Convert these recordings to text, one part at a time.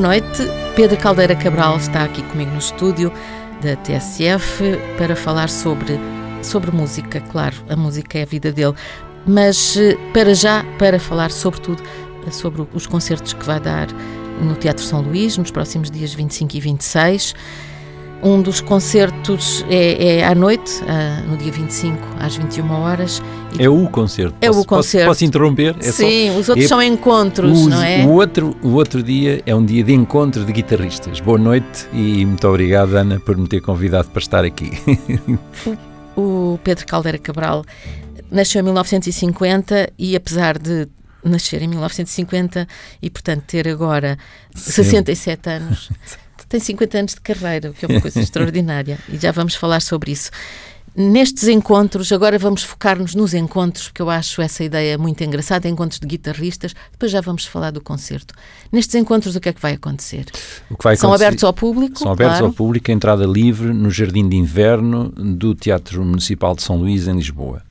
Boa noite. Pedro Caldeira Cabral está aqui comigo no estúdio da TSF para falar sobre, sobre música. Claro, a música é a vida dele. Mas eh, para já, para falar sobretudo sobre os concertos que vai dar no Teatro São Luís nos próximos dias 25 e 26. Um dos concertos é, é à noite, uh, no dia 25, às 21 horas. É o concerto. É posso, o concerto. Posso, posso interromper? É Sim, só, os outros é, são encontros, o, não é? O outro, o outro dia é um dia de encontro de guitarristas. Boa noite e muito obrigado, Ana, por me ter convidado para estar aqui. o, o Pedro Caldeira Cabral nasceu em 1950 e apesar de nascer em 1950 e, portanto, ter agora Sim. 67 anos. tem 50 anos de carreira, o que é uma coisa extraordinária, e já vamos falar sobre isso. Nestes encontros, agora vamos focar-nos nos encontros, porque eu acho essa ideia muito engraçada, encontros de guitarristas, depois já vamos falar do concerto. Nestes encontros, o que é que vai acontecer? Que vai São abertos ao público? São abertos claro. ao público, entrada livre no Jardim de Inverno do Teatro Municipal de São Luís, em Lisboa.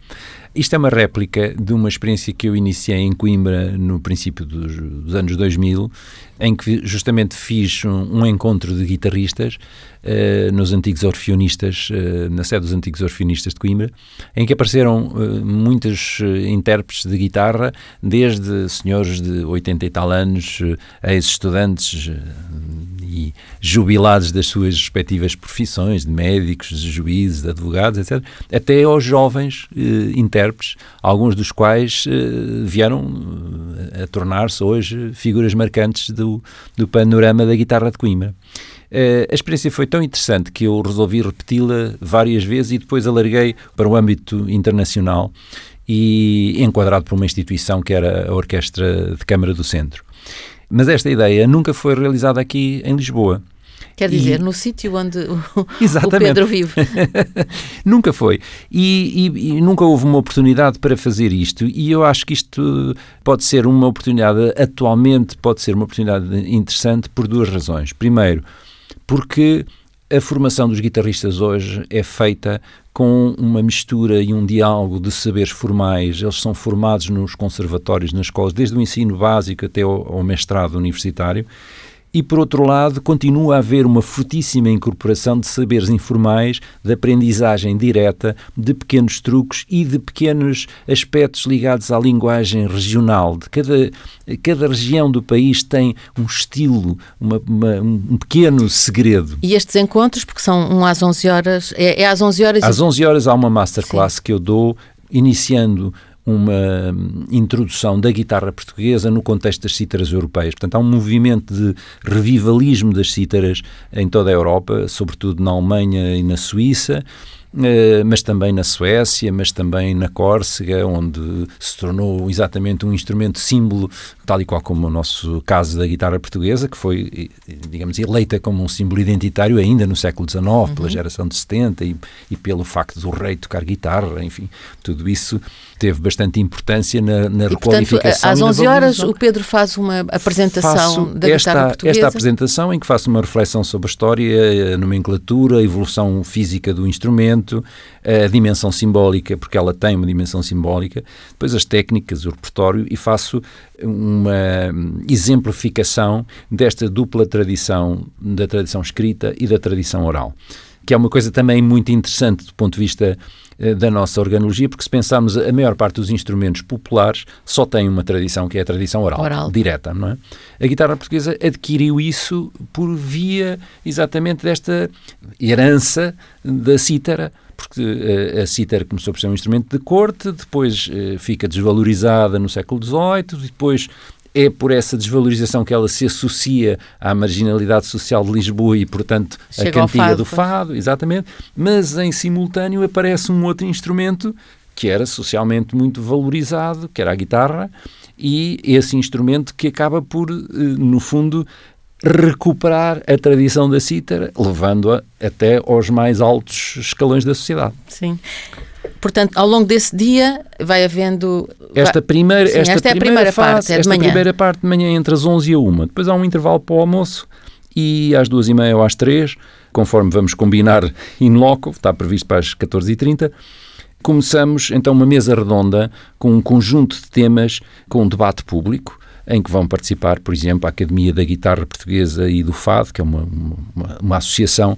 Isto é uma réplica de uma experiência que eu iniciei em Coimbra no princípio dos, dos anos 2000, em que justamente fiz um, um encontro de guitarristas uh, nos antigos orfeonistas, uh, na sede dos antigos orfeonistas de Coimbra, em que apareceram uh, muitos intérpretes de guitarra, desde senhores de 80 e tal anos, ex-estudantes e jubilados das suas respectivas profissões, de médicos, de juízes, de advogados, etc., até aos jovens intérpretes, alguns dos quais vieram a tornar-se hoje figuras marcantes do do, panorama da guitarra de Coimbra. Uh, a experiência foi tão interessante que eu resolvi repeti-la várias vezes e depois alarguei para o âmbito internacional e enquadrado por uma instituição que era a Orquestra de Câmara do Centro. Mas esta ideia nunca foi realizada aqui em Lisboa. Quer dizer, e... no sítio onde o, o, Pedro vive. nunca foi. E, e, e, nunca houve uma oportunidade para fazer isto. E eu acho que isto pode ser uma oportunidade, atualmente, pode ser uma oportunidade interessante por duas razões. Primeiro, porque a formação dos guitarristas hoje é feita com uma mistura e um diálogo de saberes formais. Eles são formados nos conservatórios, nas escolas, desde o ensino básico até ao, ao mestrado universitário e, por outro lado, continua a haver uma fortíssima incorporação de saberes informais, de aprendizagem direta, de pequenos truques e de pequenos aspectos ligados à linguagem regional. De cada, cada região do país tem um estilo, uma, uma, um pequeno segredo. E estes encontros, porque são um às 11 horas, é, é às 11 horas? Às 11 horas há uma masterclass Sim. que eu dou, iniciando uma introdução da guitarra portuguesa no contexto das cítaras europeias. Portanto, há um movimento de revivalismo das cítaras em toda a Europa, sobretudo na Alemanha e na Suíça, mas também na Suécia, mas também na Córcega, onde se tornou exatamente um instrumento símbolo, tal e qual como o nosso caso da guitarra portuguesa, que foi, digamos, eleita como um símbolo identitário ainda no século XIX, uhum. pela geração de 70 e, e pelo facto do rei tocar guitarra, enfim, tudo isso teve bastante importância na, na e, requalificação. Portanto, às 11 horas o Pedro faz uma apresentação faço da esta, guitarra portuguesa. Esta apresentação em que faço uma reflexão sobre a história, a nomenclatura, a evolução física do instrumento, a dimensão simbólica, porque ela tem uma dimensão simbólica, depois as técnicas, o repertório, e faço uma exemplificação desta dupla tradição, da tradição escrita e da tradição oral que é uma coisa também muito interessante do ponto de vista eh, da nossa organologia, porque se pensarmos a maior parte dos instrumentos populares só tem uma tradição que é a tradição oral, oral, direta, não é? A guitarra portuguesa adquiriu isso por via exatamente desta herança da cítara, porque eh, a cítara começou por ser um instrumento de corte, depois eh, fica desvalorizada no século XVIII, depois é por essa desvalorização que ela se associa à marginalidade social de Lisboa e, portanto, Chega a cantiga fado, do fado, exatamente, mas em simultâneo aparece um outro instrumento que era socialmente muito valorizado, que era a guitarra, e esse instrumento que acaba por, eh, no fundo, recuperar a tradição da cítara, levando-a até aos mais altos escalões da sociedade. Sim. Portanto, ao longo desse dia vai havendo. Esta primeira, Sim, esta, esta primeira, é a primeira fase, parte, é de esta manhã. primeira parte de manhã entre as 11 e a 1. Depois há um intervalo para o almoço e às duas e meia ou às três, conforme vamos combinar in loco, está previsto para as 14h30. Começamos então uma mesa redonda com um conjunto de temas com um debate público em que vão participar, por exemplo, a Academia da Guitarra Portuguesa e do Fado, que é uma, uma, uma associação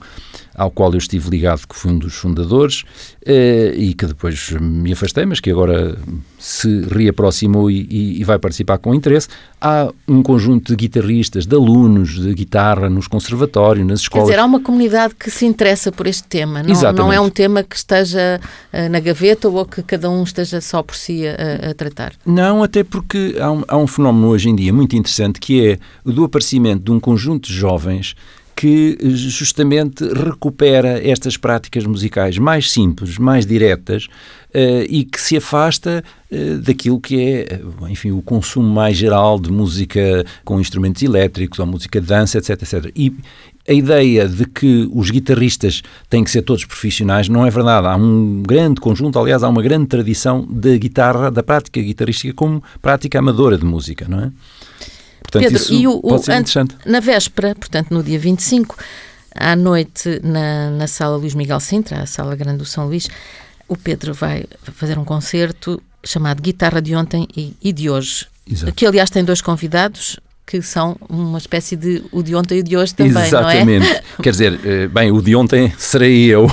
ao qual eu estive ligado, que fui um dos fundadores, eh, e que depois me afastei, mas que agora se reaproximou e, e, e, vai participar com interesse. Há um conjunto de guitarristas, de alunos de guitarra nos conservatórios, nas escolas. Quer dizer, há uma comunidade que se interessa por este tema, não, Exatamente. não é um tema que esteja uh, na gaveta ou que cada um esteja só por si a, a tratar. Não, até porque há um, há um fenómeno hoje em dia muito interessante que é o do aparecimento de um conjunto de jovens que justamente recupera estas práticas musicais mais simples, mais diretas uh, e que se afasta uh, daquilo que é, enfim, o consumo mais geral de música com instrumentos elétricos ou música de dança, etc, etc. E a ideia de que os guitarristas têm que ser todos profissionais não é verdade. Há um grande conjunto, aliás, há uma grande tradição da guitarra, da prática guitarrística como prática amadora de música, não é? Portanto, Pedro, e o, o antes, na véspera, portanto, no dia 25, à noite, na, na sala Luís Miguel Sintra, a sala grande do São Luís, o Pedro vai fazer um concerto chamado Guitarra de Ontem e, e de Hoje. Exato. Que, aliás, tem dois convidados, que são uma espécie de o de ontem e o de hoje também, Exatamente. não é? Quer dizer, eh, bem, o de ontem serei eu,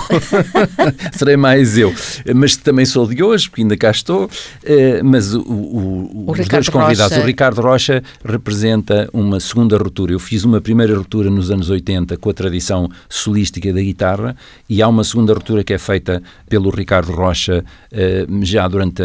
serei mais eu, mas também sou de hoje, porque ainda cá estou, eh, mas o, o, o os dois convidados, Rocha. o Ricardo Rocha representa uma segunda ruptura. Eu fiz uma primeira ruptura nos anos 80 com a tradição solística da guitarra e há uma segunda ruptura que é feita pelo Ricardo Rocha eh, já durante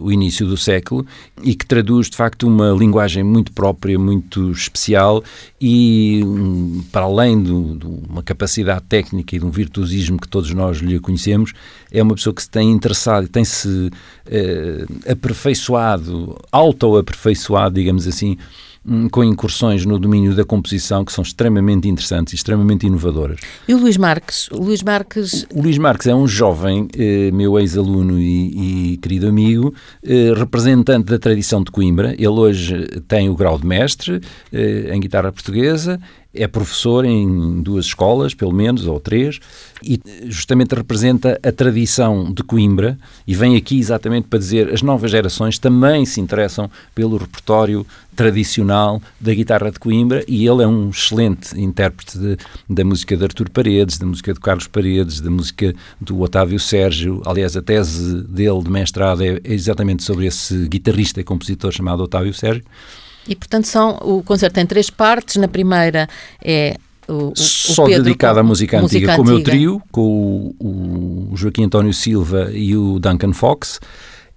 o início do século e que traduz de facto uma linguagem muito própria, muito muito especial e, um, para além de, uma capacidade técnica e de um virtuosismo que todos nós lhe conhecemos, é uma pessoa que se tem interessado, tem-se eh, aperfeiçoado, auto-aperfeiçoado, digamos assim, Hum, com incursões no domínio da composição que são extremamente interessantes e extremamente inovadoras. E o Luís Marques? O Luís Marques, o Luís Marques é um jovem, eh, meu ex-aluno e, e, querido amigo, eh, representante da tradição de Coimbra. Ele hoje tem o grau de mestre eh, em guitarra portuguesa é professor em duas escolas, pelo menos, ou três, e justamente representa a tradição de Coimbra e vem aqui exatamente para dizer as novas gerações também se interessam pelo repertório tradicional da guitarra de Coimbra e ele é um excelente intérprete de, da música de Artur Paredes, da música de Carlos Paredes, da música do Otávio Sérgio. Aliás, a tese dele de mestrado é, é exatamente sobre esse guitarrista e compositor chamado Otávio Sérgio. E, portanto, são, o concerto tem três partes. Na primeira é o, o, Só Pedro dedicado à música, música antiga, antiga, com o meu trio, com o, o, Joaquim António Silva e o Duncan Fox.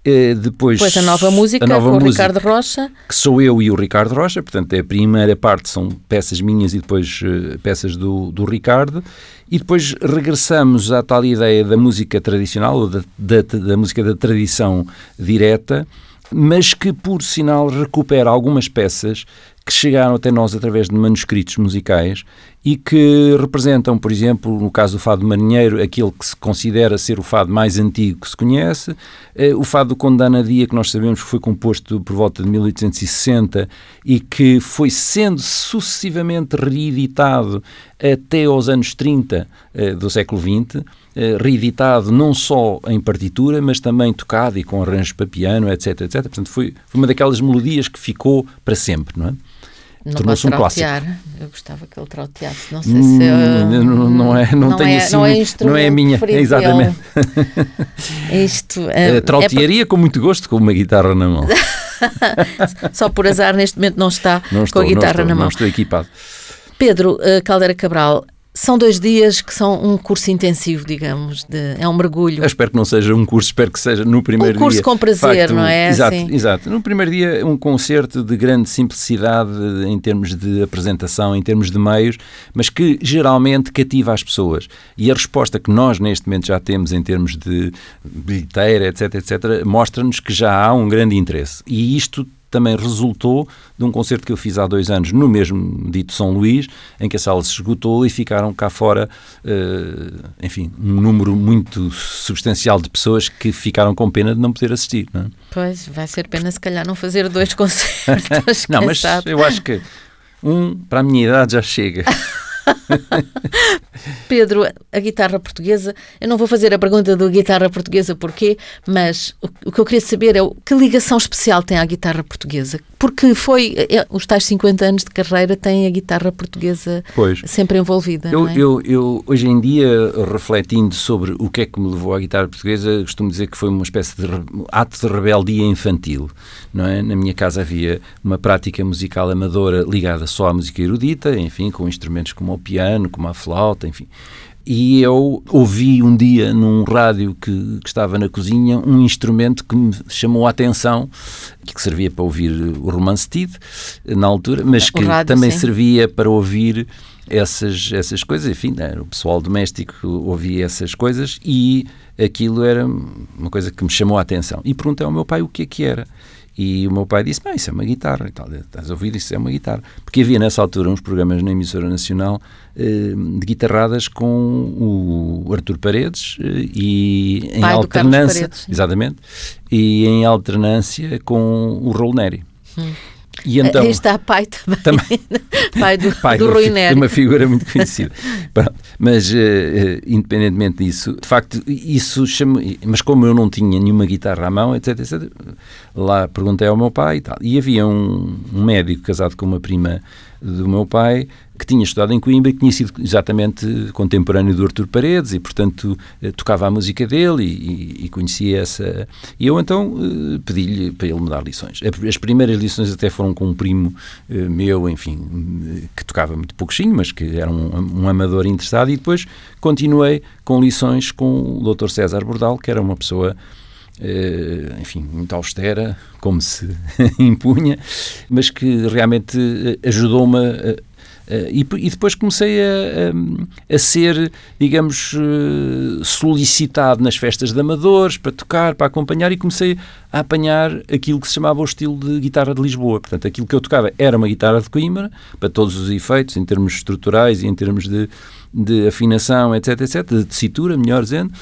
Eh, depois, depois a nova música a nova com música, o Ricardo Rocha. Que sou eu e o Ricardo Rocha, portanto, é a primeira parte são peças minhas e depois uh, peças do, do Ricardo. E depois regressamos à tal ideia da música tradicional, da, da, da música da tradição direta, mas que, por sinal, recupera algumas peças que chegaram até nós através de manuscritos musicais e que representam, por exemplo, no caso do fado marinheiro, aquele que se considera ser o fado mais antigo que se conhece, eh, o fado do Conde da Anadia, que nós sabemos que foi composto por volta de 1860 e que foi sendo sucessivamente reeditado até aos anos 30 eh, do século XX, reeditado não só em partitura, mas também tocado e com arranjos para piano, etc, etc. Portanto, foi, foi uma daquelas melodias que ficou para sempre, não é? tornou-se um clássico. Eu gostava que ele trauteasse, não sei hum, se eu, não, não é, não, não tenho é, assim, não é, não é a minha, exatamente. Isto é, trautearia é com muito gosto com uma guitarra na mão. Só por azar neste momento não está não estou, com a guitarra estou, na mão. Não estou equipado. Pedro Caldeira Cabral, são dois dias que são um curso intensivo, digamos, de, é um mergulho. Eu espero que não seja um curso, espero que seja no primeiro dia. Um curso dia, com prazer, facto, não é? Exato, assim? exato. No primeiro dia, um concerto de grande simplicidade em termos de apresentação, em termos de meios, mas que geralmente cativa as pessoas. E a resposta que nós neste momento já temos em termos de bilheteira, etc, etc, mostra-nos que já há um grande interesse. E isto também resultou de um concerto que eu fiz há dois anos no mesmo dito São Luís, em que a sala se esgotou e ficaram cá fora, uh, enfim, um número muito substancial de pessoas que ficaram com pena de não poder assistir. Não é? Pois, vai ser pena se calhar não fazer dois concertos. não, mas eu acho que um, para a minha idade, já chega. Pedro, a guitarra portuguesa, eu não vou fazer a pergunta da guitarra portuguesa porquê, mas o, o, que eu queria saber é o, que ligação especial tem à guitarra portuguesa? porque foi, é, os tais 50 anos de carreira têm a guitarra portuguesa Pois. sempre envolvida. Eu, é? eu, eu, hoje em dia, refletindo sobre o que é que me levou à guitarra portuguesa, costumo dizer que foi uma espécie de re- ato de rebeldia infantil. Não é? Na minha casa havia uma prática musical amadora ligada só à música erudita, enfim, com instrumentos como o piano, como a flauta, enfim. E eu ouvi um dia num rádio que, que estava na cozinha um instrumento que me chamou a atenção, que servia para ouvir o romance Tid, na altura, mas que rádio, também sim. servia para ouvir essas, essas coisas, enfim, o pessoal doméstico ouvia essas coisas e aquilo era uma coisa que me chamou a atenção. E perguntei ao meu pai o que é que era. E o meu pai disse: Não, isso é uma guitarra. E tal, Estás a ouvir? Isso é uma guitarra. Porque havia nessa altura uns programas na emissora nacional eh, de guitarradas com o Artur Paredes eh, e em Pai alternância. Paredes, exatamente. E em alternância com o Rolneri. E então, Aí está pai também. Também. pai do, Pai do Rui de uma figura muito conhecida. Pronto. Mas, eh, independentemente disso, de facto, isso chama. Mas como eu não tinha nenhuma guitarra à mão, etc, etc, lá perguntei ao meu pai e tal. E havia um, um médico casado com uma prima do meu pai que tinha estudado em Coimbra e que tinha sido exatamente contemporâneo do Artur Paredes e, portanto, eh, tocava a música dele e, e- conhecia essa. E eu então eh, pedi-lhe para ele me dar lições. As primeiras lições até foram com um primo eh, meu, enfim, que tocava muito pouquinho, mas que era um, um amador interessado, e depois continuei com lições com o Dr. César Bordal, que era uma pessoa. Eh, enfim, muito austera, como se impunha, mas que realmente eh, ajudou-me a, Uh, e, e depois comecei a, a, a ser, digamos, uh, solicitado nas festas de amadores para tocar, para acompanhar e comecei a apanhar aquilo que se chamava o estilo de guitarra de Lisboa. Portanto, aquilo que eu tocava era uma guitarra de Coimbra, para todos os efeitos, em termos estruturais e em termos de, de afinação, etc, etc, de tessitura, melhor dizendo,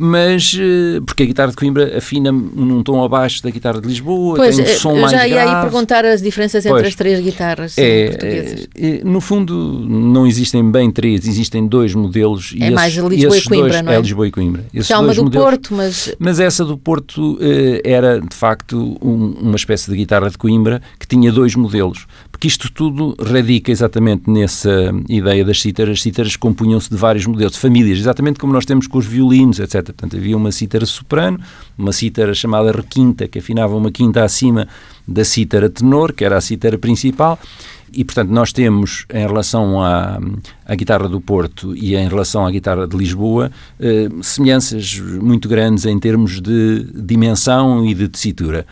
mas uh, porque a guitarra de Coimbra afina num tom abaixo da guitarra de Lisboa, Pois, tem um som eu mais já ia grave. aí perguntar as diferenças entre Pois. as três guitarras sim, É, portuguesas. é, é, no fundo, não existem bem três, existem dois modelos. É mais esses, Lisboa e Coimbra, dois, não é? É Lisboa e Coimbra. Esses Já uma dois do modelos- Porto, mas Mas essa do Porto eh, era, de facto, um- uma espécie de guitarra de Coimbra que tinha dois modelos. Porque isto tudo radica exatamente nessa ideia das cítaras. As cítaras compunham-se de vários modelos, de famílias, exatamente como nós temos com os violinos, etc. Portanto, havia uma cítara soprano, uma cítara chamada requinta, que afinava uma quinta acima da cítara tenor, que era a cítara principal. E, portanto, nós temos, em relação à, à guitarra do Porto e em relação à guitarra de Lisboa, eh, semelhanças muito grandes em termos de dimensão e de tessitura.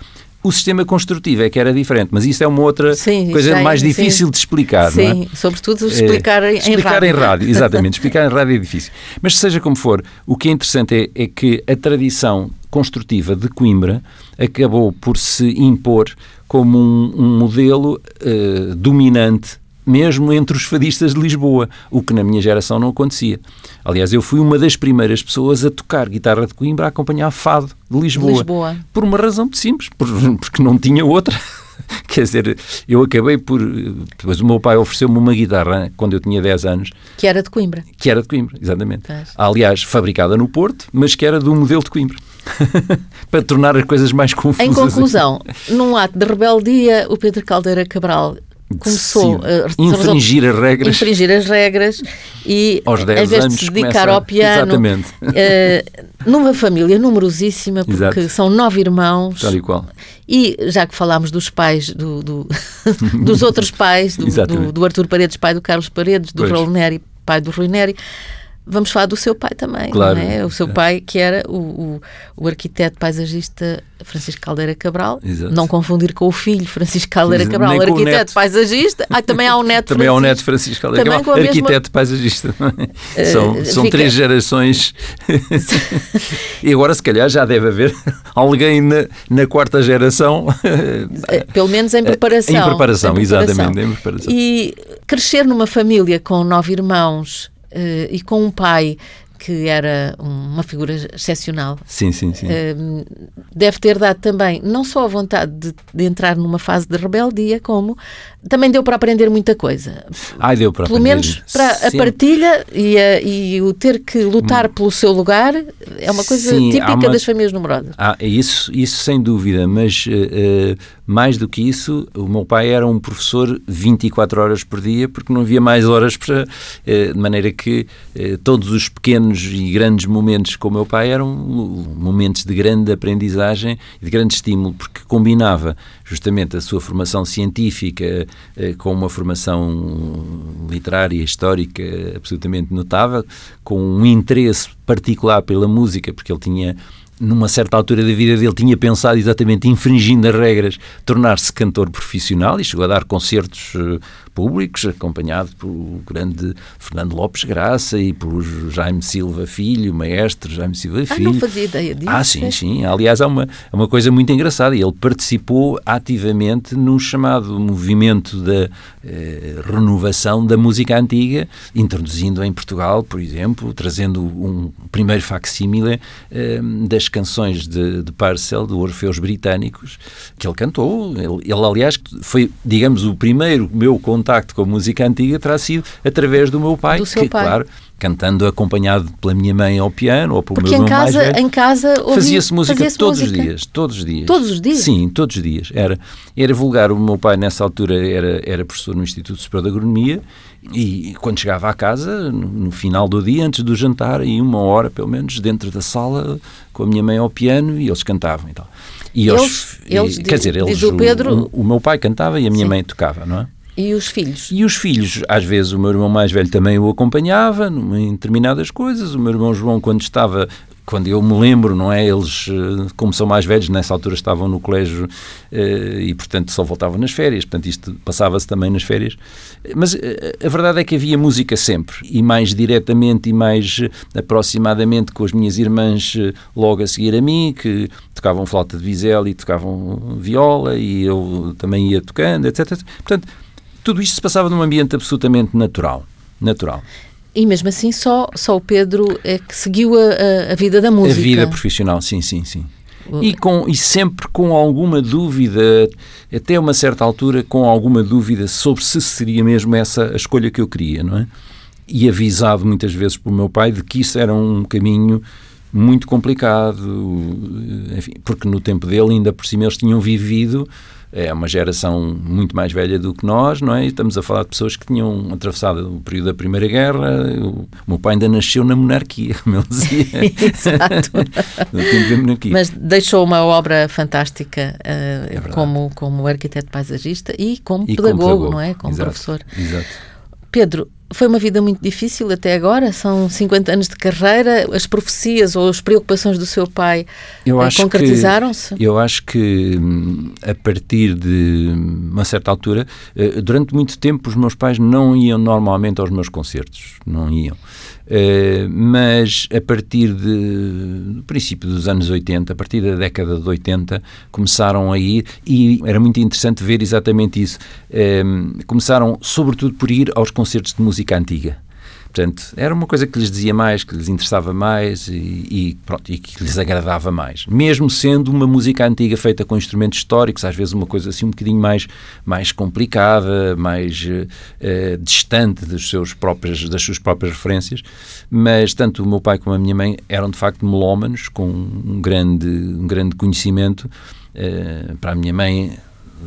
O sistema construtivo é que era diferente, mas isso é uma outra Sim, coisa é- mais sim. difícil de explicar, é? sim, sobretudo explicar em, em explicar rádio. em rádio, exatamente. explicar em rádio é difícil. Mas seja como for, o que é interessante é, é que a tradição construtiva de Coimbra acabou por se impor como um, um modelo eh, dominante mesmo entre os fadistas de Lisboa, o que na minha geração não acontecia. Aliás, eu fui uma das primeiras pessoas a tocar guitarra de Coimbra a acompanhar fado de Lisboa. Lisboa. Por uma razão muito simples, por- porque não tinha outra. Quer dizer, eu acabei por. Depois o meu pai ofereceu-me uma guitarra quando eu tinha 10 anos, Que era de Coimbra. que era de Coimbra, exatamente. Aliás, fabricada no Porto, mas que era do modelo de Coimbra. Para tornar as coisas mais confusas. Em conclusão, num ato de rebeldia, o Pedro Caldeira Cabral começou Sim, a infringir as regras. infringir as regras e Aos 10 em vez anos de se dedicar começa- ao piano Exatamente. eh, numa família numerosíssima porque Exato. são nove irmãos Tal e qual. e já que falámos dos pais do, do- dos outros pais do, do, do Artur Paredes pai do Carlos Paredes do Pois. Raul Neri pai do Rui Neri vamos falar do seu pai também Claro. não é? o seu pai que era o, o, o arquiteto paisagista Francisco Caldeira Cabral Exato. não confundir com o filho Francisco Caldeira Cabral arquiteto paisagista ah, também há um neto Também há o neto Francisco. Francisco Caldeira Também Cabral, com a mesma- arquiteto paisagista. são são fica- três gerações. e agora, se calhar, já deve haver alguém na, na quarta geração. Eh, pelo menos em preparação Em preparação, Em preparação. exatamente, em preparação. E crescer numa família com nove irmãos eh, e com um pai que era uma figura excepcional. Sim, sim, sim. eh, deve ter dado também não só a vontade de, de entrar numa fase de rebeldia, como também deu para aprender muita coisa. Ai, deu para Pelo aprender. menos para a partilha e, a- e o ter que lutar pelo seu lugar é uma coisa Sim, típica uma- das famílias numerosas. Ah, isso, isso sem dúvida, mas eh, mais do que isso, o meu pai era um professor 24 horas por dia, porque não havia mais horas para. Eh, de maneira que eh, todos os pequenos e grandes momentos com o meu pai eram momentos de grande aprendizagem e de grande estímulo, porque combinava justamente a sua formação científica eh, com uma formação literária, histórica absolutamente notável, com um interesse particular pela música, porque ele tinha numa certa altura da vida dele, tinha pensado exatamente infringindo as regras, tornar-se cantor profissional e chegou a dar concertos uh, públicos, acompanhado por grande Fernando Lopes Graça e por Jaime Silva Filho, maestro Jaime Silva ah, Filho. não fazia ideia disso. Ah, sim, sim. Aliás, há uma, uma coisa muito engraçada. Ele participou ativamente no chamado movimento da eh, renovação da música antiga, introduzindo em Portugal, por exemplo, trazendo um primeiro facsímile eh, das canções de, de Parcel, do Orfeus Britânicos, que ele cantou. Ele, ele, aliás, foi, digamos, o primeiro meu contacto com a música antiga terá sido através do meu pai, do que, pai. claro, cantando acompanhado pela minha mãe ao piano ou pelo Porque meu irmão mais casa, velho. em casa fazia-se música fazia todos música. os dias, todos os dias. Todos os dias? Sim, todos os dias. Era, era vulgar. O meu pai nessa altura era, era professor no Instituto Superior de Agronomia e quando chegava à casa, no, no, final do dia, antes do jantar, e uma hora pelo menos dentro da sala com a minha mãe ao piano e eles cantavam e tal. E eles, eles, quer dizer, eles, o, Pedro, o, o, meu pai cantava e a minha sim. mãe tocava, não é? E os filhos? E os filhos, às vezes o meu irmão mais velho também o acompanhava em determinadas coisas. O meu irmão João, quando estava quando eu me lembro, não é? Eles, como são mais velhos, nessa altura estavam no colégio e, portanto, só voltavam nas férias. Portanto, isto passava-se também nas férias. Mas a verdade é que havia música sempre. E mais diretamente e mais aproximadamente com as minhas irmãs logo a seguir a mim, que tocavam flauta de bisel e tocavam viola, e eu também ia tocando, etc. Portanto, tudo isto se passava num ambiente absolutamente natural. Natural. E mesmo assim, só, só o Pedro é que seguiu a, a vida da música. A vida profissional, sim, sim, sim. E, com, e sempre com alguma dúvida, até uma certa altura, com alguma dúvida sobre se seria mesmo essa a escolha que eu queria, não é? E avisado muitas vezes pelo meu pai de que isso era um caminho muito complicado, enfim, porque no tempo dele, ainda por cima, eles tinham vivido é uma geração muito mais velha do que nós, não é? E estamos a falar de pessoas que tinham atravessado o período da Primeira Guerra. O meu pai ainda nasceu na monarquia, como ele dizia. Exato. monarquia. Mas deixou uma obra fantástica uh, é como, como arquiteto paisagista e como, e pedagogo, como pedagogo, não é? Como Exato. professor. Exato. Pedro, foi uma vida muito difícil até agora, são 50 anos de carreira, as profecias ou as preocupações do seu pai concretizaram-se? Eu acho que hum, a partir de uma certa altura, eh, durante muito tempo os meus pais não iam normalmente aos meus concertos, não iam. Uh, mas a partir de, do princípio dos anos 80, a partir da década de 80, começaram a ir, e era muito interessante ver exatamente isso. Uh, começaram, sobretudo, por ir aos concertos de música antiga. Portanto, era uma coisa que lhes dizia mais, que lhes interessava mais e, e, pronto, e que lhes agradava mais. Mesmo sendo uma música antiga feita com instrumentos históricos, às vezes uma coisa assim um bocadinho mais, mais complicada, mais uh, distante dos seus próprios, das suas próprias referências. Mas tanto o meu pai como a minha mãe eram de facto melómanos, com um grande, um grande conhecimento. Uh, para a minha mãe,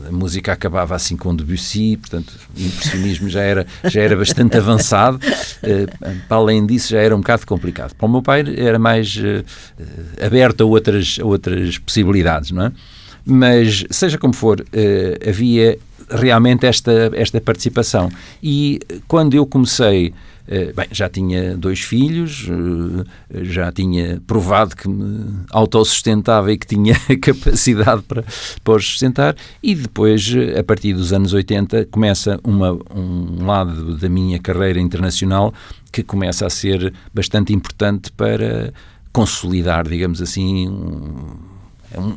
a música acabava assim com Debussy, portanto, o impressionismo já era, já era bastante avançado, uh, para além disso já era um bocado complicado. Para o meu pai era mais uh, aberto a outras, a outras possibilidades, não é? Mas, seja como for, uh, havia realmente esta, esta participação. E quando eu comecei Bem, já tinha dois filhos, já tinha provado que me autossustentava e que tinha capacidade para, para os sustentar, e depois, a partir dos anos 80, começa uma, um lado da minha carreira internacional que começa a ser bastante importante para consolidar, digamos assim, um,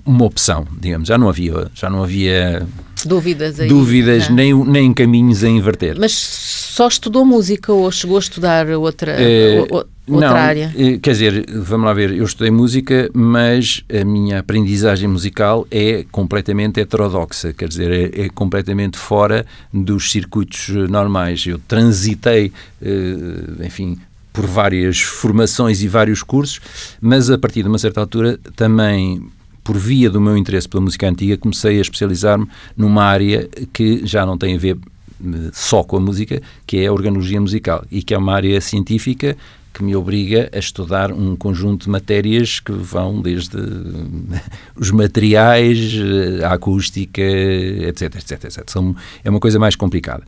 uma opção, digamos, já não havia, já não havia dúvidas, aí, dúvidas nem, nem caminhos a inverter. Mas só estudou música ou chegou a estudar outra, é, outra não, área? Quer dizer, vamos lá ver, eu estudei música, mas a minha aprendizagem musical é completamente heterodoxa, quer dizer, é, é completamente fora dos circuitos normais. Eu transitei, enfim, por várias formações e vários cursos, mas a partir de uma certa altura também por via do meu interesse pela música antiga, comecei a especializar-me numa área que já não tem a ver eh, só com a música, que é a organologia musical, e que é uma área científica que me obriga a estudar um conjunto de matérias que vão desde os materiais, eh, a acústica, etc, etc, etc. São, é uma coisa mais complicada.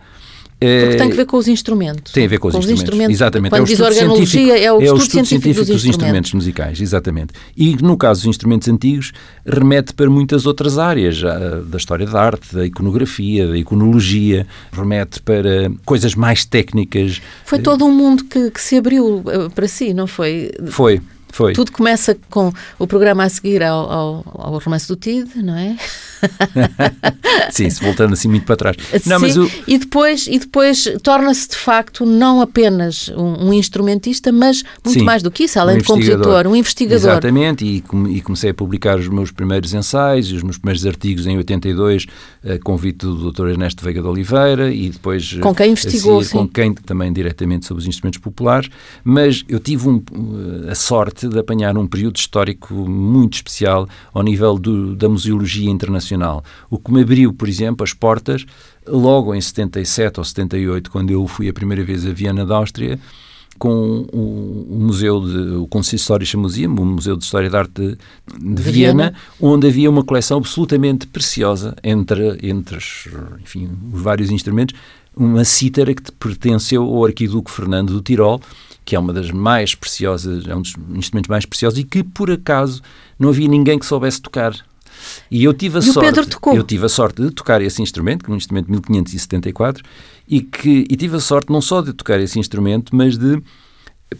Porque tem a ver com os instrumentos. Tem a ver com os, com instrumentos. instrumentos. Exatamente. Quando é diz organologia, é o, é o estudo, científico, científico dos, dos instrumentos. musicais. Exatamente. E no caso dos instrumentos antigos, remete para muitas outras áreas, da história da arte, da iconografia, da iconologia, remete para coisas mais técnicas. Foi todo um mundo que, que se abriu eh, para si, não foi? Foi. Foi. Tudo começa com o programa a seguir ao, ao, ao romance do TID, não é? Sim, se voltando assim muito para trás. Não, Sim, o... e depois, e depois torna-se de facto não apenas um, um instrumentista, mas muito Sim, mais do que isso, além um de compositor, um investigador. Exatamente, e, e, comecei a publicar os meus primeiros ensaios e os meus primeiros artigos em 82, a convite do Dr. Ernesto Veiga de Oliveira e depois. Com quem investigou, assim, Com quem também diretamente sobre os instrumentos populares, mas eu tive um, a sorte de apanhar um período histórico muito especial ao nível do, da museologia internacional, o que me abriu, por exemplo, as portas logo em 77 ou 78, quando eu fui a primeira vez a Viena da Áustria, com o, museu de, o Consistórische Museum, o Museu de História da Arte de, de, de Viena, Viena, onde havia uma coleção absolutamente preciosa entre, entre enfim, os vários instrumentos, uma cítara que pertenceu ao arquiduque Fernando do Tirol que é uma das mais preciosas, é um dos instrumentos mais preciosos e que por acaso não havia ninguém que soubesse tocar. E eu tive a e sorte, eu tive a sorte de tocar esse instrumento, que é um instrumento de 1574, e que e tive a sorte não só de tocar esse instrumento, mas de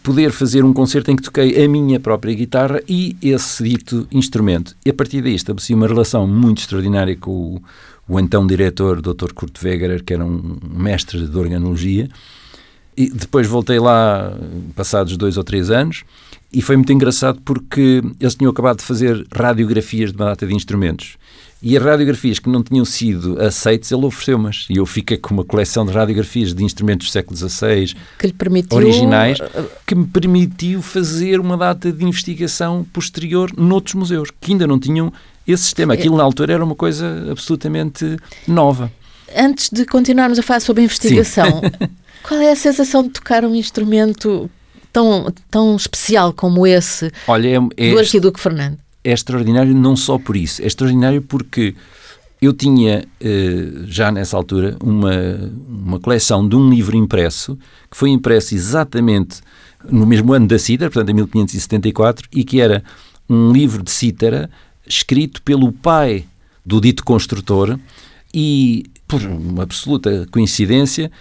poder fazer um concerto em que toquei a minha própria guitarra e esse dito instrumento. E a partir daí estabeleci uma relação muito extraordinária com o, o então diretor, Dr. Kurt Wegerer, que era um mestre de organologia, e depois voltei lá, passados dois ou três anos, e foi muito engraçado porque eles tinham acabado de fazer radiografias de uma data de instrumentos. E as radiografias que não tinham sido aceitas, ele ofereceu-mas. E eu fiquei com uma coleção de radiografias de instrumentos do século XVI que lhe permitiu... originais, que me permitiu fazer uma data de investigação posterior noutros museus, que ainda não tinham esse sistema. Aquilo na altura era uma coisa absolutamente nova. Antes de continuarmos a falar sobre a investigação, Qual é a sensação de tocar um instrumento tão, tão especial como esse Olha, é, é do Arquiduque Fernando? É extraordinário não só por isso, é extraordinário porque eu tinha eh, já nessa altura uma, uma coleção de um livro impresso que foi impresso exatamente no mesmo ano da cítara, portanto em 1574, e que era um livro de cítara escrito pelo pai do dito construtor e por uma absoluta coincidência,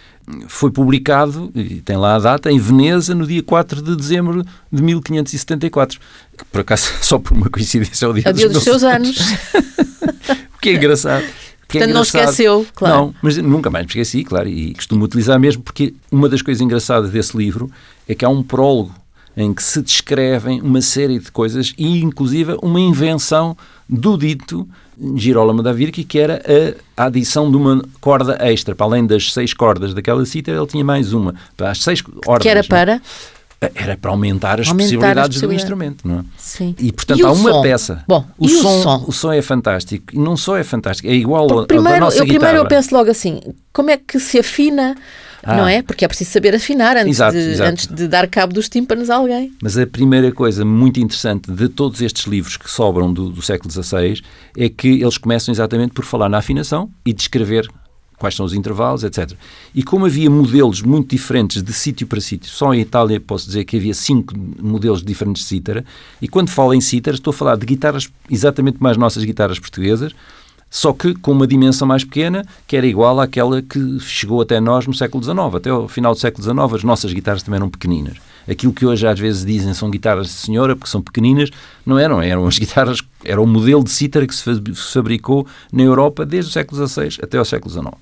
foi publicado, e tem lá a data, em Veneza, no dia 4 de dezembro de 1574. Que, por acaso, só por uma coincidência, é o dia, é o dia dos, dos seus anos. o que é engraçado. Que é Portanto, é não esqueceu, claro. Não, mas nunca mais me esqueci, claro, e costumo utilizar mesmo, porque uma das coisas engraçadas desse livro é que há um prólogo em que se descrevem uma série de coisas e, inclusive, uma invenção do dito Girolamo da Virki, que era a adição de uma corda extra. Para além das seis cordas daquela cítara, ele tinha mais uma. Para as seis cordas. Que era para? Era para aumentar as, aumentar possibilidades, as do instrumento, não é? Sim. E, portanto, e há uma som? peça. Bom, o, som, o som? O som é fantástico. E não só é fantástico, é igual ao, primeiro, nossa eu, guitarra. Primeiro eu penso logo assim, como é que se afina ah. não é? Porque é preciso saber afinar antes, exato, de, exato. antes de dar cabo dos tímpanos a alguém. Mas a primeira coisa muito interessante de todos estes livros que sobram do, do século XVI é que eles começam exatamente por falar na afinação e descrever quais são os intervalos, etc. E como havia modelos muito diferentes de sítio para sítio, só em Itália posso dizer que havia cinco modelos diferentes de cítara, e quando falo em cítara estou a falar de guitarras exatamente como as nossas guitarras portuguesas, só que com uma dimensão mais pequena, que era igual àquela que chegou até nós no século XIX. Até ao final do século XIX, as nossas guitarras também eram pequeninas. Aquilo que hoje às vezes dizem são guitarras de senhora, porque são pequeninas, não eram. Eram as guitarras, era o modelo de cítara que se fabricou na Europa desde o século XVI até ao século XIX.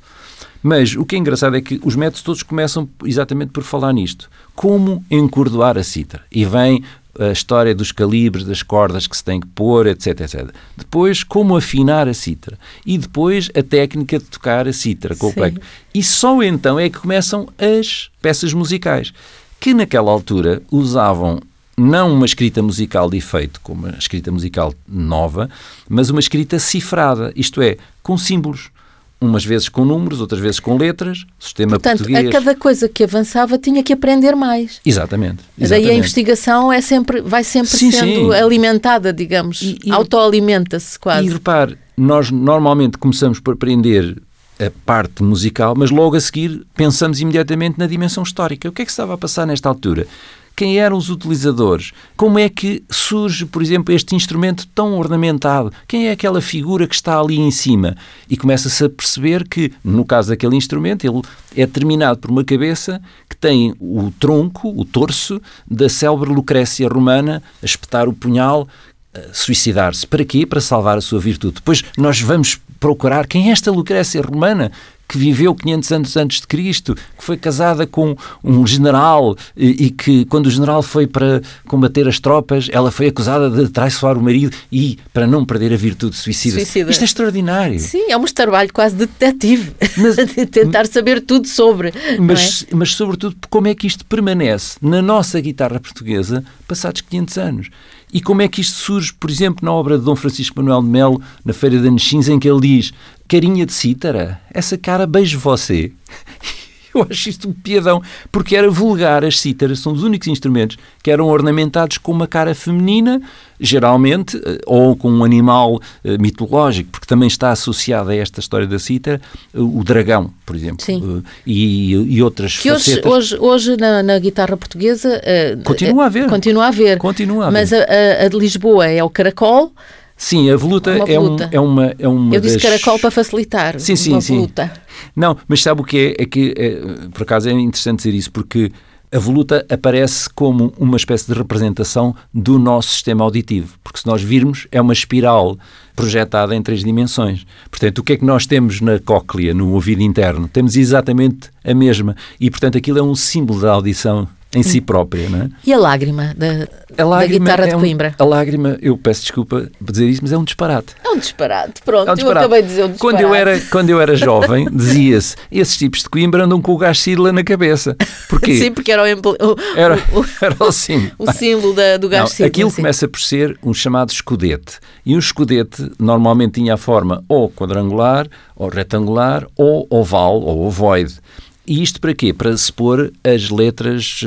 Mas o que é engraçado é que os métodos todos começam exatamente por falar nisto. Como encordoar a cítara? E vem a história dos calibres, das cordas que se tem que pôr, etc, etc. Depois, como afinar a cítara. E depois, a técnica de tocar a cítara com o pleco. E só então é que começam as peças musicais, que naquela altura usavam não uma escrita musical de efeito, como a escrita musical nova, mas uma escrita cifrada, isto é, com símbolos. Umas vezes com números, outras vezes com letras, sistema Portanto, português. a cada coisa que avançava tinha que aprender mais. Exatamente. Daí a exatamente. investigação é sempre, vai sempre Sim, sendo sim. alimentada, digamos, autoalimenta-se quase. E repare, nós normalmente começamos por aprender a parte musical, mas logo a seguir pensamos imediatamente na dimensão histórica. O que é que se estava a passar nesta altura? Quem eram os utilizadores? Como é que surge, por exemplo, este instrumento tão ornamentado? Quem é aquela figura que está ali em cima? E começa-se a perceber que, no caso daquele instrumento, ele é terminado por uma cabeça que tem o tronco, o torso, da célebre Lucrécia romana a espetar o punhal suicidar-se. Para quê? Para salvar a sua virtude. Depois nós vamos procurar quem é esta Lucrécia romana que viveu 500 anos antes de Cristo, que foi casada com um general e, e que quando o general foi para combater as tropas, ela foi acusada de traiçoar o marido e para não perder a virtude suicida. Suicida. Isto é extraordinário. Sim, é um trabalho quase de detetive, Mas- de tentar saber tudo sobre. Mas, mas, sobretudo, como é que isto permanece na nossa guitarra portuguesa passados 500 anos? E como é que isto surge, por exemplo, na obra de Dom Francisco Manuel de Melo, na Feira de Anexins, em que ele diz carinha de cítara, essa cara beijo você. Eu acho isto um piadão, porque era vulgar. As cítaras são os únicos instrumentos que eram ornamentados com uma cara feminina, geralmente, eh, ou com um animal eh, mitológico, porque também está associado a esta história da cítara eh, o dragão, por exemplo, Sim. e, e outras Que hoje, facetas. hoje, hoje na, na guitarra portuguesa Continua a haver. Continua a haver. Continua a haver. Mas a, a- a de Lisboa é o caracol. Sim, a voluta, Uma é, um- voluta. é uma é uma Eu disse das... caracol para facilitar. Sim, sim, sim. voluta. Não, mas sabe o que é? É que, eh, por acaso, é interessante dizer isso, porque a voluta aparece como uma espécie de representação do nosso sistema auditivo. Porque se nós virmos, é uma espiral projetada em três dimensões. Portanto, o que é que nós temos na cóclea, no ouvido interno? Temos exatamente a mesma. E, portanto, aquilo é um símbolo da audição em si própria, não é? E a lágrima da, A da lágrima guitarra é de um- Coimbra? a lágrima, eu peço desculpa por dizer isso, mas é um disparate. É um disparate. Pronto, É um eu disparate. acabei de dizer um disparate. Quando eu era, quando eu era jovem, dizia-se: esses tipos de Coimbra andam com o gás Sirla na cabeça. Porquê? Sim, porque era o, o, Era, o, era assim. o símbolo da, do gás Silva, aquilo sim. começa por ser um chamado escudete. E um escudete normalmente tinha a forma ou quadrangular, ou retangular, ou oval, ou ovoide. E isto para quê? Para se pôr as letras,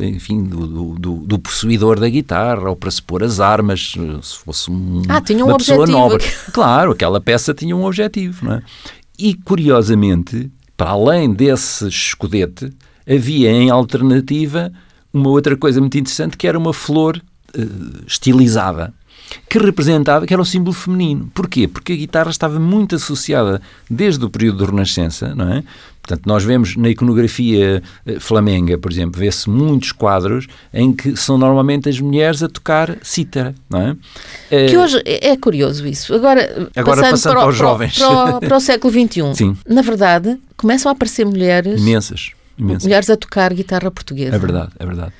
eh, enfim, do, do, do- do possuidor da guitarra, ou para se pôr as armas, eh, se fosse um, Ah, tinha um uma pessoa objetivo. nobre. Claro, aquela peça tinha um objetivo, não é? E, curiosamente, para além desse escudete, havia em alternativa uma outra coisa muito interessante, que era uma flor eh, estilizada, que representava, que era o símbolo feminino. Porquê? Porque a guitarra estava muito associada desde o período da Renascença, não é? Portanto, nós vemos na iconografia eh, flamenga, por exemplo, vê-se muitos quadros em que são normalmente as mulheres a tocar cítara, não é? Eh, Que hoje é é curioso isso. Agora, Agora passando para, o- para os para o- jovens. Para o, para o século XXI. Sim. Na verdade, começam a aparecer mulheres, Imensas, imensas. mulheres a tocar guitarra portuguesa. É verdade, é verdade.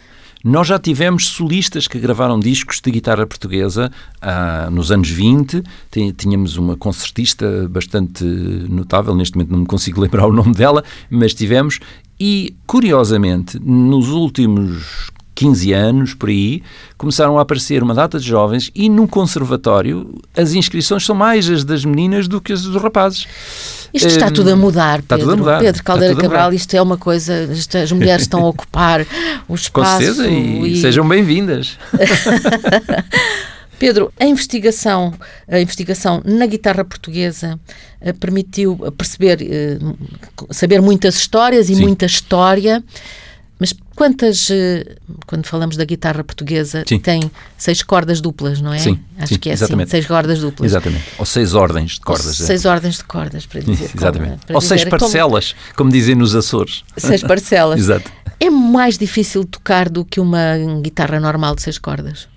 Nós já tivemos solistas que gravaram discos de guitarra portuguesa ah, nos anos 20. Ti- Tínhamos uma concertista bastante notável, neste momento não me consigo lembrar o nome dela, mas tivemos. E, curiosamente, nos últimos 15 anos, por aí, começaram a aparecer uma data de jovens e no conservatório as inscrições são mais as das meninas do que as dos rapazes. Isto está Hum, tudo a mudar, está Pedro. tudo a mudar, Pedro Caldeira Cabral, isto é uma coisa, isto- as mulheres estão a ocupar o Com espaço. certeza, e, e- sejam bem-vindas. Pedro, a investigação, a investigação na guitarra portuguesa eh, permitiu perceber, eh, saber muitas histórias e Sim. muita história. Mas quantas, eh, quando falamos da guitarra portuguesa, Sim. tem seis cordas duplas, não é? Sim, Acho sim, que é exatamente. assim, seis cordas duplas. Exatamente. Ou seis ordens de Ou cordas. é. seis ordens de cordas, para dizer. Exatamente. como- para Ou seis dizer como- parcelas, como, dizem nos Açores. seis parcelas. Exato. É mais difícil tocar do que uma guitarra normal de seis cordas?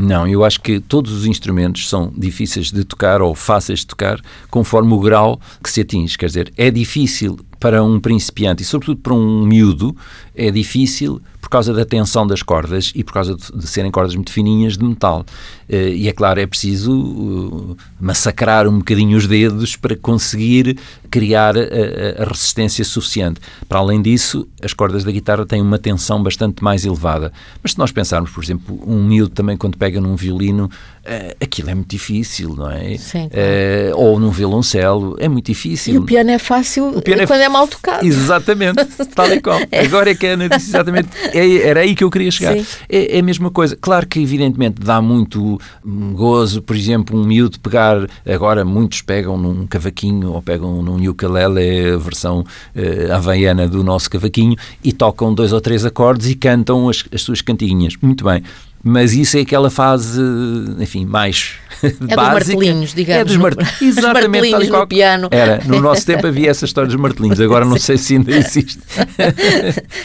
Não, eu acho que todos os instrumentos são difíceis de tocar ou fáceis de tocar conforme o grau que se atinge. Quer dizer, é difícil para um principiante e, sobretudo, para um miúdo, é difícil por causa da tensão das cordas e por causa de, de serem cordas muito fininhas de metal. Eh, e é claro, é preciso uh, massacrar um bocadinho os dedos para conseguir criar a, a, resistência suficiente. Para além disso, as cordas da guitarra têm uma tensão bastante mais elevada. Mas se nós pensarmos, por exemplo, um miúdo também quando pega num violino, uh, aquilo é muito difícil, não é? Sim, claro. uh, ou num violoncelo, é muito difícil. E o piano é fácil piano é quando é, é, mal tocado. Exatamente, tal e qual. É. Agora é que a Ana disse exatamente, é, era aí que eu queria chegar. É, é, a mesma coisa. Claro que, evidentemente, dá muito gozo, por exemplo, um miúdo pegar, agora muitos pegam num cavaquinho ou pegam num ukulele, a versão uh, havaiana do nosso cavaquinho, e tocam dois ou três acordes e cantam as, as suas cantinhas. Muito bem. Mas isso é aquela fase, enfim, mais é básica. dos martelinhos, digamos. É dos martelinhos, exatamente. martelinhos no piano. Era, no nosso tempo havia essa história dos martelinhos, agora não sei se ainda existe.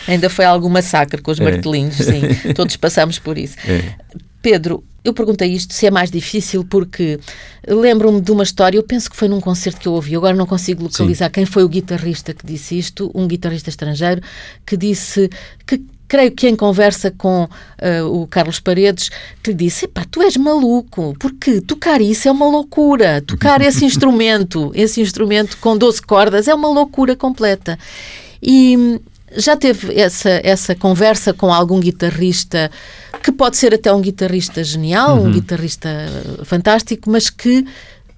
ainda foi algum massacre com os é. martelinhos, sim. Todos passamos por isso. É. Pedro, eu perguntei isto se é mais difícil porque lembro-me de uma história, eu penso que foi num concerto que eu ouvi, agora não consigo localizar Sim. quem foi o guitarrista que disse isto, um guitarrista estrangeiro, que disse que creio que em conversa com uh, o Carlos Paredes, que lhe disse: Epá, tu és maluco, porque tocar isso é uma loucura. Tocar esse instrumento, esse instrumento com 12 cordas, é uma loucura completa. E já teve essa, essa conversa com algum guitarrista que pode ser até um guitarrista genial, uhum. um guitarrista fantástico, mas que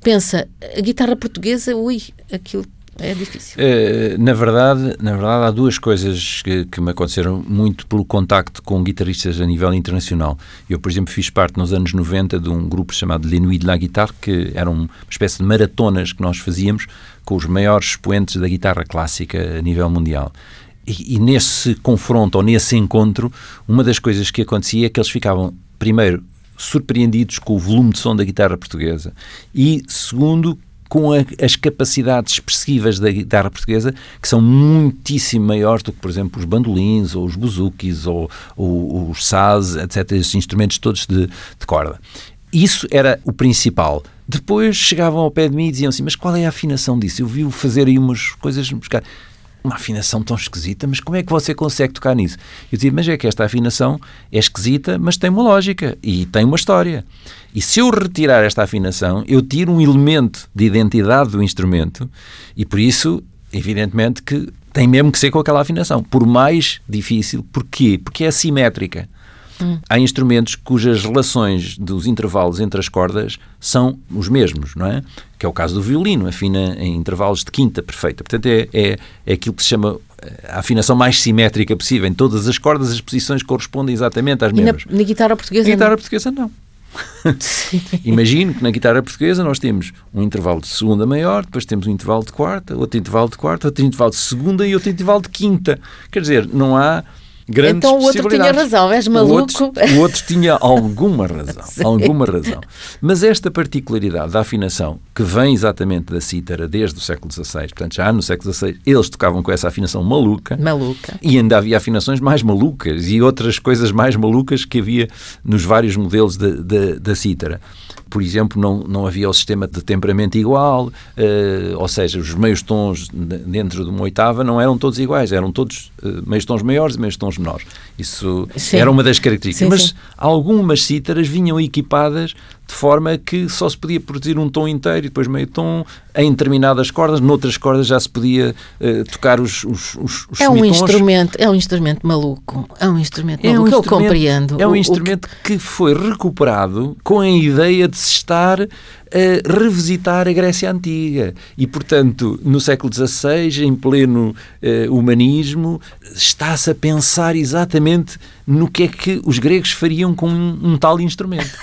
pensa, a guitarra portuguesa, ui, aquilo é difícil. Uh, na, verdade, na verdade, há duas coisas que, que, me aconteceram muito pelo contacto com guitarristas a nível internacional. Eu, por exemplo, fiz parte nos anos 90 de um grupo chamado Les Nuits de la Guitarre, que eram uma espécie de maratonas que nós fazíamos com os maiores expoentes da guitarra clássica a nível mundial. E, e, nesse confronto ou nesse encontro, uma das coisas que acontecia é que eles ficavam, primeiro, surpreendidos com o volume de som da guitarra portuguesa e, segundo, com a, as capacidades expressivas da guitarra portuguesa, que são muitíssimo maiores do que, por exemplo, os bandolins, ou os buzukis, ou, ou os saz, etc., esses instrumentos todos de, de corda. Isso era o principal. Depois chegavam ao pé de mim e diziam assim: Mas qual é a afinação disso? Eu vi-o fazer aí umas coisas uma afinação tão esquisita, mas como é que você consegue tocar nisso? Eu dizia, mas é que esta afinação é esquisita, mas tem uma lógica e tem uma história. E se eu retirar esta afinação, eu tiro um elemento de identidade do instrumento e por isso, evidentemente, que tem mesmo que ser com aquela afinação. Por mais difícil, porquê? Porque é assimétrica. Hum. Há instrumentos cujas relações dos intervalos entre as cordas são os mesmos, não é? Que é o caso do violino, afina em intervalos de quinta perfeita. Portanto, é, é, é aquilo que se chama eh, a afinação mais simétrica possível. Em todas as cordas, as posições correspondem exatamente às mesmas. Na, na guitarra portuguesa? Na guitarra não. portuguesa, não. Imagino que na guitarra portuguesa nós temos um intervalo de segunda maior, depois temos um intervalo de quarta, outro intervalo de quarta, outro intervalo de segunda e outro intervalo de quinta. Quer dizer, não há grandes Então o outro tinha razão, és maluco. O outro, o outro tinha alguma razão, alguma razão. Mas esta particularidade da afinação, que vem exatamente da cítara desde o século XVI, portanto já no século XVI eles tocavam com essa afinação maluca. Maluca. E ainda havia afinações mais malucas e outras coisas mais malucas que havia nos vários modelos da cítara por exemplo, não, não havia o sistema de temperamento igual, uh, ou seja, os meios tons dentro de uma oitava não eram todos iguais, eram todos uh, meios tons maiores e meios tons menores. Isso sim. era uma das características. Sim, Mas sim. algumas cítaras vinham equipadas de forma que só se podia produzir um tom inteiro e depois meio tom em determinadas cordas, noutras cordas já se podia uh, tocar os, os, os, os é um instrumento É um instrumento maluco, é um instrumento é maluco, um eu compreendo. É um o, instrumento que... que... foi recuperado com a ideia de se estar a revisitar a Grécia Antiga. E, portanto, no século XVI, em pleno uh, humanismo, está-se a pensar exatamente no que é que os gregos fariam com um, um tal instrumento.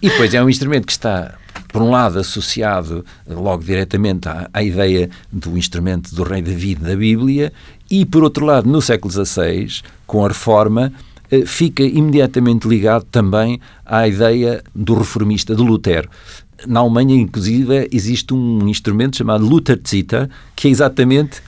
E depois é um instrumento que está por um lado, associado logo diretamente à, à, ideia do instrumento do rei David da Bíblia, e por outro lado, no século XVI, com a reforma, eh, fica imediatamente ligado também à ideia do reformista, de Lutero. Na Alemanha, inclusive, existe um instrumento chamado Lutherzither, que é exatamente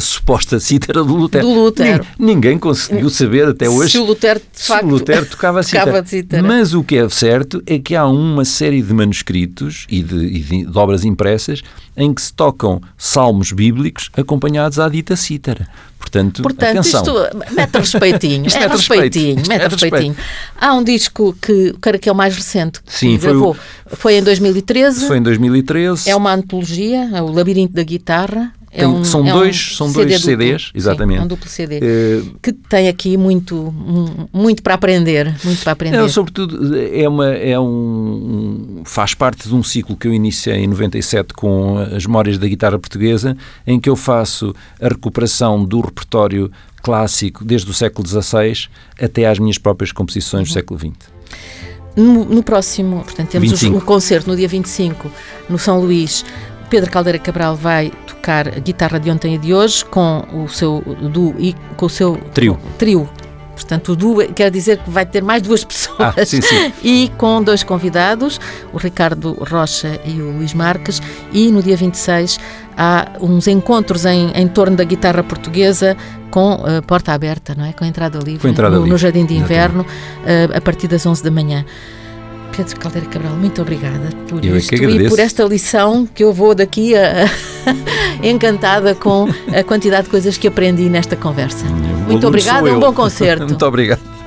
suposta cítara do Lutero. Do Lutero. Ninguém conseguiu saber até hoje se o Lutero, de facto, o Lutero tocava tocava cítara. Mas o que é certo é que há uma série de manuscritos e de, e de, de obras impressas em que se tocam salmos bíblicos acompanhados à dita cítara. Portanto, Portanto atenção. isto mete respeitinho. Isto é mete respeitinho, respeito. mete respeitinho. Há um disco que, cara, que é o mais recente que Sim, foi gravou. o- Foi em 2013. Foi em 2013. É uma antologia, é o Labirinto da Guitarra. É Tem- um, são é um dois- são CD dois. CDs, Sim, exatamente. é um duplo CD. Eh, Que tem aqui muito, um- muito para aprender. Muito para aprender. Não, sobretudo, é uma, é um, um- faz parte de um ciclo que eu iniciei em 97 com as Memórias da Guitarra Portuguesa, em que eu faço a recuperação do repertório clássico desde o século XVI até às minhas próprias composições do século XX. No, no próximo, portanto, temos os- 25. o concerto no dia 25, no São Luís. Pedro Caldeira Cabral vai tocar a guitarra de ontem e de hoje com o seu duo e com o seu Trio. trio. Portanto, o duo quer dizer que vai ter mais duas pessoas. Ah, sim, sim. E com dois convidados, o Ricardo Rocha e o Luís Marques. E no dia 26 há uns encontros em, em torno da guitarra portuguesa com a porta aberta, não é? Com a entrada livre, entrada no, no livre, Jardim de. Inverno, eh, a partir das 11 da manhã. Pedro Caldeira Cabral, muito obrigada por Eu é isto que e por esta lição que eu vou daqui a, encantada com a quantidade de coisas que aprendi nesta conversa. Muito obrigada, um bom concerto. Muito obrigado.